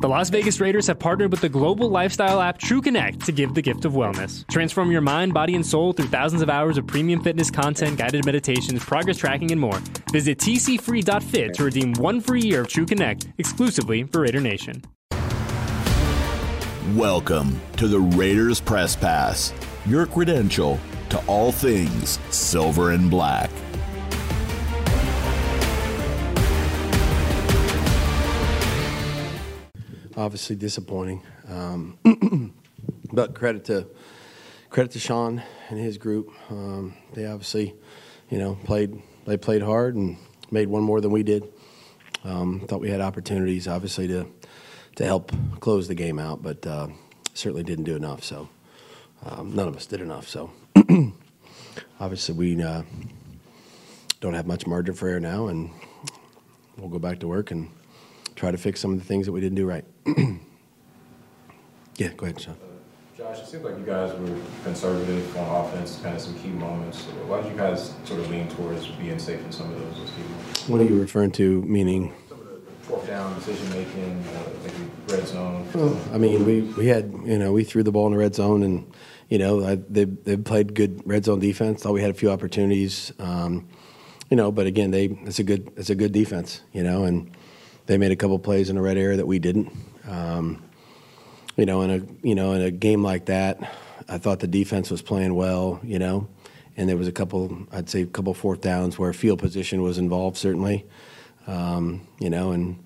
The Las Vegas Raiders have partnered with the global lifestyle app TrueConnect to give the gift of wellness. Transform your mind, body, and soul through thousands of hours of premium fitness content, guided meditations, progress tracking, and more. Visit tcfree.fit to redeem one free year of TrueConnect exclusively for Raider Nation. Welcome to the Raiders Press Pass, your credential to all things silver and black. Obviously disappointing. Um, but credit to credit to Sean and his group. Um, they obviously, you know, played they played hard and made one more than we did. Um, thought we had opportunities, obviously, to to help close the game out, but uh, certainly didn't do enough. So um, none of us did enough. So obviously, we uh, don't have much margin for error now, and we'll go back to work and try to fix some of the things that we didn't do right. Yeah, go ahead, Sean. Josh, it seems like you guys were conservative on offense, kind of some key moments. Why did you guys sort of lean towards being safe in some of those, those key moments? What are you referring to, meaning? Some of the fourth down decision making, uh, maybe red zone. Well, I mean, we, we had, you know, we threw the ball in the red zone and, you know, I, they, they played good red zone defense. Thought we had a few opportunities, um, you know, but again, they, it's a good, it's a good defense, you know, and they made a couple plays in the red area that we didn't. Um, you know, in a you know in a game like that, I thought the defense was playing well. You know, and there was a couple, I'd say, a couple fourth downs where field position was involved certainly. Um, you know, and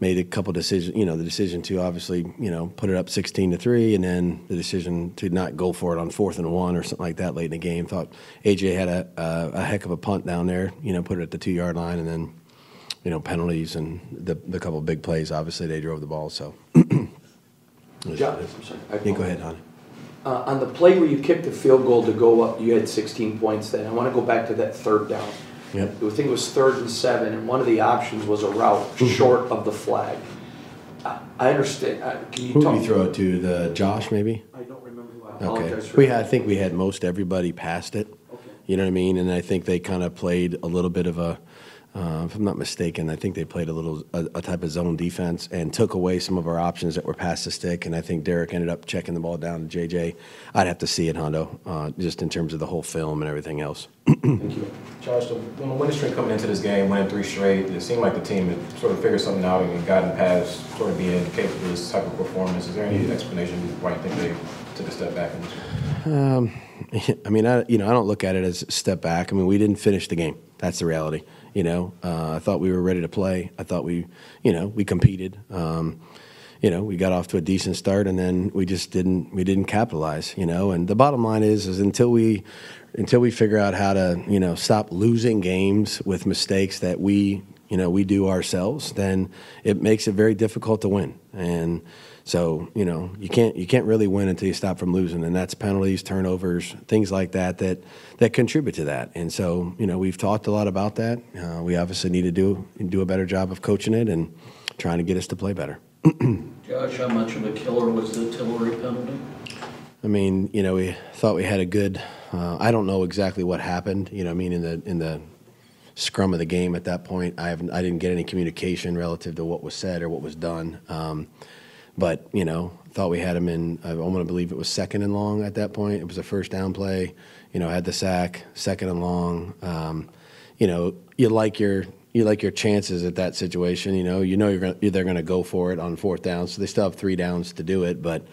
made a couple decisions. You know, the decision to obviously you know put it up sixteen to three, and then the decision to not go for it on fourth and one or something like that late in the game. Thought AJ had a a, a heck of a punt down there. You know, put it at the two yard line, and then you know, penalties and the, the couple big plays. Obviously, they drove the ball. So, John, I'm sorry. I yeah, go ahead, honey. Uh, on the play where you kicked the field goal to go up, you had 16 points then. I want to go back to that third down. Yep. I think it was third and seven, and one of the options was a route short of the flag. I I understand. uh, Can you Who talk? did you throw it to? The Josh, maybe. I don't remember who. I Okay. for We had, I think we had most everybody past it. Okay. You know what I mean? And I think they kind of played a little bit of a, uh, if I'm not mistaken, I think they played a little a, a type of zone defense and took away some of our options that were past the stick. And I think Derek ended up checking the ball down to JJ. I'd have to see it, Hondo, uh, just in terms of the whole film and everything else. Thank you. Josh, the, when the winning streak coming into this game, winning three straight, it seemed like the team had sort of figured something out and gotten past sort of being capable of this type of performance. Is there any explanation why you think they took a step back? In this I mean, I you know I don't look at it as a step back. I mean, we didn't finish the game. That's the reality. You know, uh, I thought we were ready to play. I thought we, you know, we competed. Um, you know, we got off to a decent start, and then we just didn't we didn't capitalize. You know, and the bottom line is is until we until we figure out how to you know stop losing games with mistakes that we you know we do ourselves, then it makes it very difficult to win. And so you know you can't you can't really win until you stop from losing, and that's penalties, turnovers, things like that that that contribute to that. And so you know we've talked a lot about that. Uh, we obviously need to do do a better job of coaching it and trying to get us to play better. Josh, how much of a killer was the Tillery penalty? I mean, you know, we thought we had a good. Uh, I don't know exactly what happened. You know, I mean, in the in the scrum of the game at that point, I haven't. I didn't get any communication relative to what was said or what was done. Um, but you know, thought we had him in. I want to believe it was second and long at that point. It was a first down play. You know, had the sack, second and long. Um, you know, you like your you like your chances at that situation. You know, you know you're gonna, they're going to go for it on fourth down, so they still have three downs to do it. But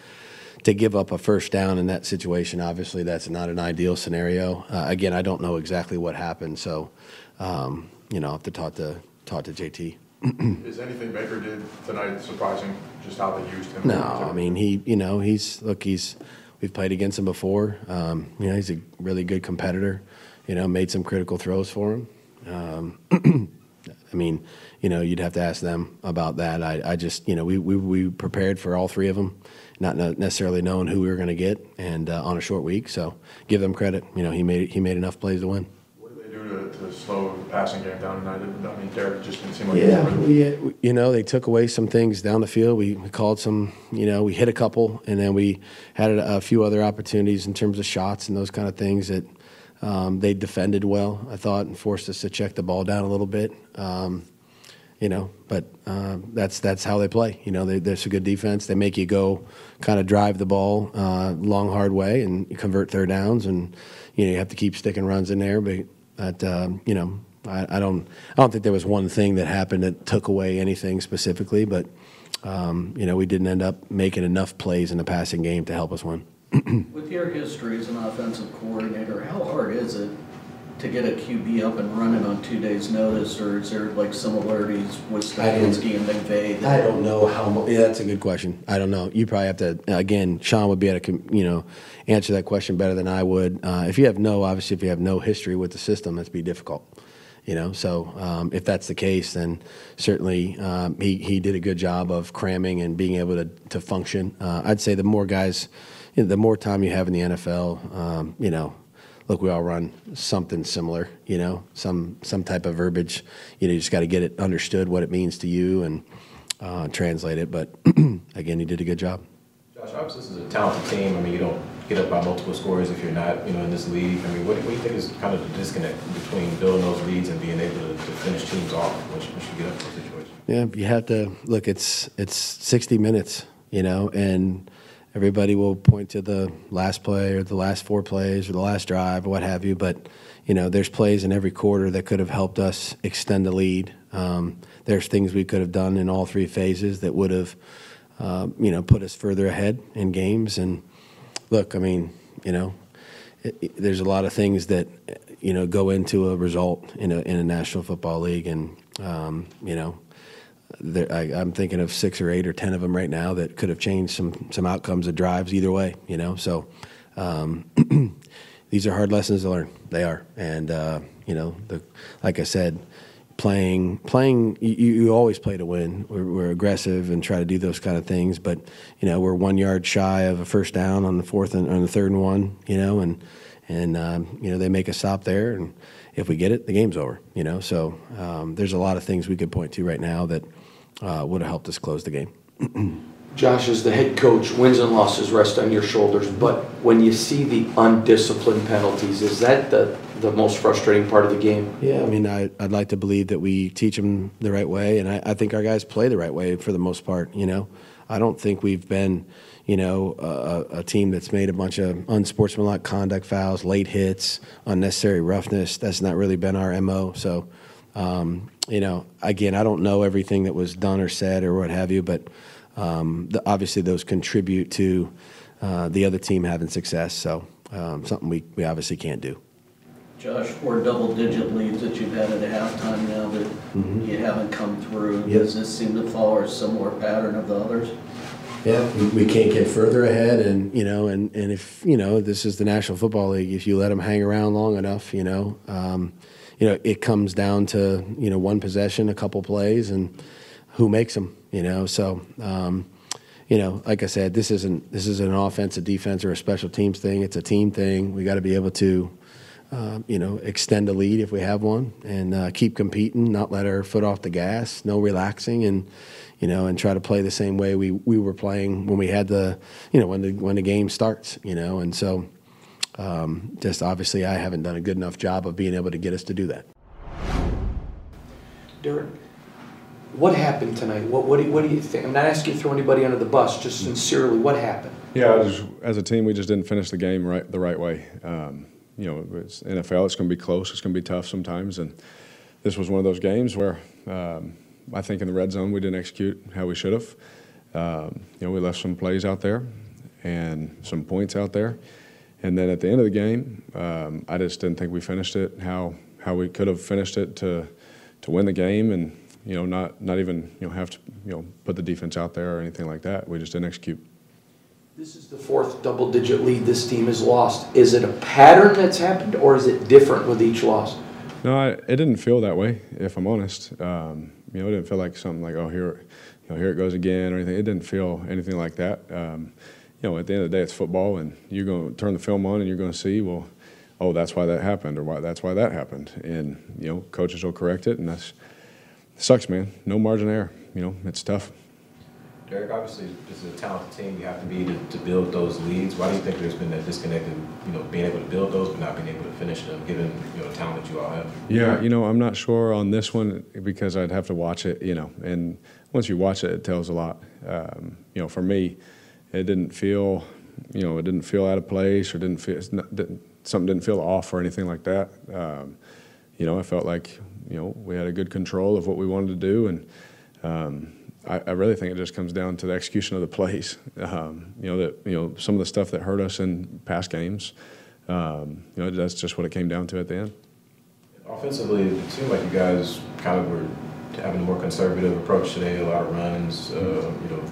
to give up a first down in that situation, obviously that's not an ideal scenario. Uh, again, I don't know exactly what happened, so um, you know, I have to talk to talk to JT. Is anything Baker did tonight surprising, just how they used him? No, I mean he, you know, he's look, he's we've played against him before. Um, you know, he's a really good competitor. You know, made some critical throws for him. Um, I mean, you know, you'd have to ask them about that. I, I just, you know, we, we we prepared for all three of them, not necessarily knowing who we were going to get, and uh, on a short week. So give them credit. You know, he made he made enough plays to win. What did they do to, to slow passing game down tonight? I mean, Derek just didn't seem like. Yeah, we, you know, they took away some things down the field. We, we called some, you know, we hit a couple, and then we had a, a few other opportunities in terms of shots and those kind of things that um, they defended well, I thought, and forced us to check the ball down a little bit. Um, you know, but uh, that's that's how they play. You know, they, they're a good defense. They make you go, kind of drive the ball uh, long, hard way, and convert third downs, and you know you have to keep sticking runs in there. But, but um, you know, I, I, don't I don't think there was one thing that happened that took away anything specifically, but um, you know we didn't end up making enough plays in the passing game to help us win. With your history as an offensive coordinator, how hard is it to get a QB up and running on two days' notice, or is there like similarities with Stefanski and McVay? I don't know how much. Yeah, that's a good question. I don't know. You probably have to. Again, Sean would be able to, you know, answer that question better than I would. Uh, if you have no, obviously, if you have no history with the system, that's be difficult. You know, so um, if that's the case, then certainly um, he he did a good job of cramming and being able to to function. Uh, I'd say the more guys, you know, the more time you have in the NFL, um, you know, look, we all run something similar, you know, some some type of verbiage. You know, you just got to get it understood what it means to you and uh, translate it. But again, he did a good job. Josh, obviously, this is a talented team. I mean, you don't get up by multiple scores if you're not, you know, in this league. I mean, what, what do you think is kind of the disconnect between building those leads and being able to, to finish teams off once, once you get up to a situation? Yeah, you have to look. It's it's 60 minutes, you know, and everybody will point to the last play or the last four plays or the last drive or what have you. But you know, there's plays in every quarter that could have helped us extend the lead. Um, there's things we could have done in all three phases that would have, uh, you know, put us further ahead in games. And look, I mean, you know, it, it, there's a lot of things that you know go into a result in a in a National Football League, and um, you know there, I, am thinking of six or eight or ten of them right now that could have changed some some outcomes of drives either way. You know, so um, these are hard lessons to learn. They are, and uh, you know, the, like I said, playing playing you, you always play to win. We're, we're, aggressive and try to do those kind of things, but you know, we're one yard shy of a first down on the fourth and on the third and one. You know, and and um, you know they make a stop there and if we get it, the game's over. You know, so um, there's a lot of things we could point to right now that uh, would have helped us close the game. Josh, as the head coach, wins and losses rest on your shoulders, but when you see the undisciplined penalties, is that the, the most frustrating part of the game? Yeah, I mean, I, would like to believe that we teach them the right way, and I, I, think our guys play the right way for the most part, you know. I don't think we've been, you know, a, a team that's made a bunch of unsportsmanlike conduct fouls, late hits, unnecessary roughness. That's not really been our MO, so um, you know, again, I don't know everything that was done or said or what have you, but um, the, obviously those contribute to uh, the other team having success. So um, something we, we obviously can't do. Josh, four double-digit leads that you've had at halftime now that mm-hmm. you haven't come through. Yep. Does this seem to follow a similar pattern of the others? Yeah, we can't get further ahead, and you know, and, and if you know, this is the National Football League. If you let them hang around long enough, you know, um, you know, it comes down to you know one possession, a couple plays, and who makes them. You know, so um, you know, like I said, this isn't this isn't an offense, a defense, or a special teams thing. It's a team thing. We got to be able to. Uh, you know, extend a lead if we have one, and uh, keep competing. Not let our foot off the gas. No relaxing, and you know, and try to play the same way we, we were playing when we had the, you know, when the when the game starts. You know, and so um, just obviously, I haven't done a good enough job of being able to get us to do that. Derek, what happened tonight? What, what, do, you, what do you think? I'm not asking you to throw anybody under the bus, just sincerely, what happened? Yeah, just, as a team, we just didn't finish the game right the right way. Um, you know, it's NFL, it's going to be close, it's going to be tough sometimes, and this was one of those games where um, I think in the red zone we didn't execute how we should have. Um, you know, we left some plays out there and some points out there. And then at the end of the game, um, I just didn't think we finished it how how we could have finished it to to win the game, and you know not not even you know have to you know put the defense out there or anything like that. We just didn't execute. This is the fourth double-digit lead this team has lost. Is it a pattern that's happened, or is it different with each loss? No, I, it didn't feel that way. If I'm honest, um, you know, it didn't feel like something like oh here, you know, here it goes again or anything. It didn't feel anything like that. Um, you know, at the end of the day, it's football, and you're going to turn the film on and you're going to see, well, oh, that's why that happened, or why that's why that happened, and you know, coaches will correct it, and that's sucks, man. No margin of error. You know, it's tough. Derek, obviously, this is a talented team. You have to be to, to build those leads. Why do you think there's been that disconnect in, you know, being able to build those but not being able to finish them, given you know the talent that you all have? Yeah, you know, I'm not sure on this one because I'd have to watch it, you know, and once you watch it, it tells a lot. Um, you know, for me, it didn't feel, you know, it didn't feel out of place or didn't feel not, didn't, something didn't feel off or anything like that. Um, you know, I felt like you know we had a good control of what we wanted to do, and um, I, I, really think it just comes down to the execution of the plays. Um, you know that you know some of the stuff that hurt us in past games. Um, you know that's just what it came down to at the end. Offensively, it seemed like you guys kind of were having a more conservative approach today. A lot of runs, uh, you know,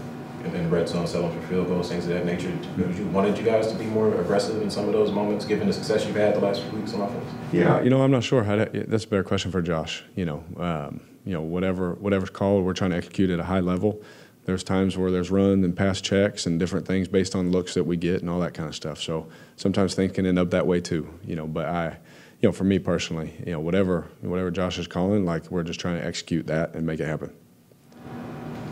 in, red zone, selling for field goals, things of that nature. You wanted you guys to be more aggressive in some of those moments, given the success you've had the last few weeks on offense. Yeah, you know, I'm not sure how to, that's a better question for Josh. You know, um, you know, whatever whatever's called, we're trying to execute at a high level. There's times where there's run and pass checks and different things based on looks that we get and all that kind of stuff. So sometimes things can end up that way too. You know, but I, you know, for me personally, you know, whatever whatever Josh is calling, like we're just trying to execute that and make it happen.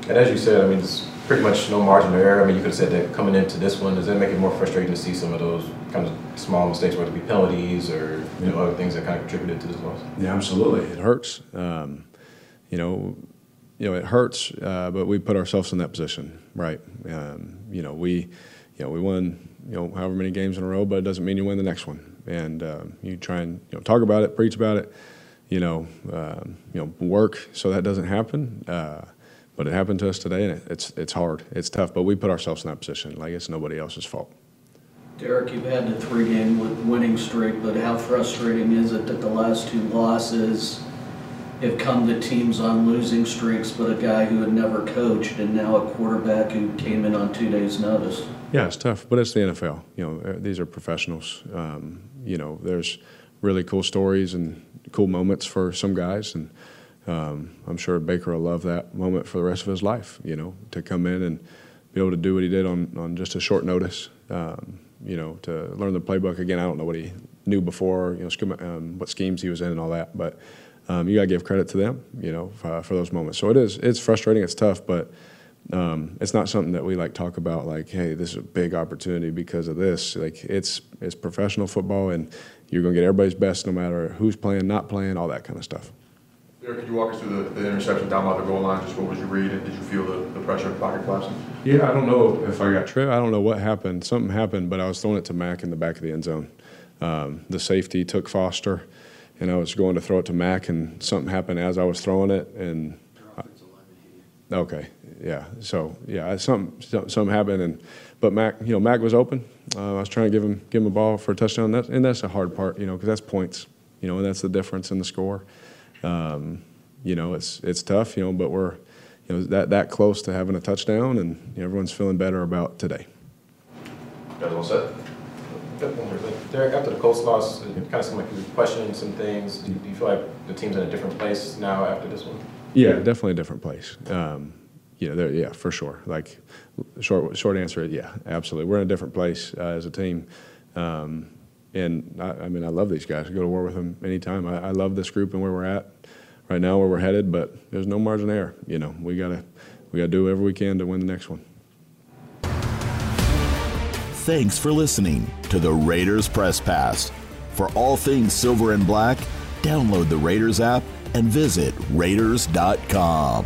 And as you said, I mean, it's pretty much no margin of error. I mean, you could have said that coming into this one. Does that make it more frustrating to see some of those kind of small mistakes, whether it be penalties or you know other things that kind of contributed to this loss? Yeah, absolutely. It hurts. Um, you know, you know, it hurts, uh, but we put ourselves in that position, right? Um, you know, we, you know, we won, you know, however many games in a row, but it doesn't mean you win the next one. And uh, you try and you know talk about it, preach about it, you know, um, you know, work so that doesn't happen. Uh, but it happened to us today, and it's it's hard, it's tough. But we put ourselves in that position. Like it's nobody else's fault. Derek, you've had a three-game winning streak, but how frustrating is it that the last two losses have come to teams on losing streaks, but a guy who had never coached and now a quarterback who came in on two days' notice? Yeah, it's tough, but it's the NFL. You know, uh, these are professionals. Um, you know, there's really cool stories and cool moments for some guys, and um, I'm sure Baker will love that moment for the rest of his life. You know, to come in and be able to do what he did on, on just a short notice. Um, you know, to learn the playbook again. I don't know what he knew before. You know, um, what schemes he was in and all that. But um, you got to give credit to them. You know, for, for, those moments. So it is. It's frustrating. It's tough, but. Um, it's not something that we like talk about like hey this is a big opportunity because of this like it's it's professional football and you're going to get everybody's best no matter who's playing not playing all that kind of stuff Eric, could you walk us through the, the interception down by the goal line? Just what was your read, and did you feel the, the pressure of pocket collapsing? Yeah, I don't know if I got tripped. I don't know what happened. Something happened, but I was throwing it to Mack in the back of the end zone. Um, the safety took Foster, and I was going to throw it to Mack, and something happened as I was throwing it, and okay, yeah. So yeah, something something happened, and but Mack, you know, Mack was open. Uh, I was trying to give him give him a ball for a touchdown, that's, and that's a hard part, you know, because that's points, you know, and that's the difference in the score. Um, you know, it's it's tough, you know, but we're you know that that close to having a touchdown, and you know, everyone's feeling better about today. Guys all set? Derek, after the Colts loss, it kind of seemed like you were questioning some things. Do you, do you, feel like the team's in a different place now after this one? Yeah, definitely a different place. Um, you know, yeah, for sure. Like, short short answer, yeah, absolutely. We're in a different place uh, as a team. Um, and I, I, mean, I love these guys. I go to war with them anytime. I, I, love this group and where we're at right now, where we're headed. But there's no margin error. You know, we gotta we gotta do whatever we can to win the next one. Thanks for listening to the Raiders Press Pass. For all things silver and black, download the Raiders app and visit Raiders.com.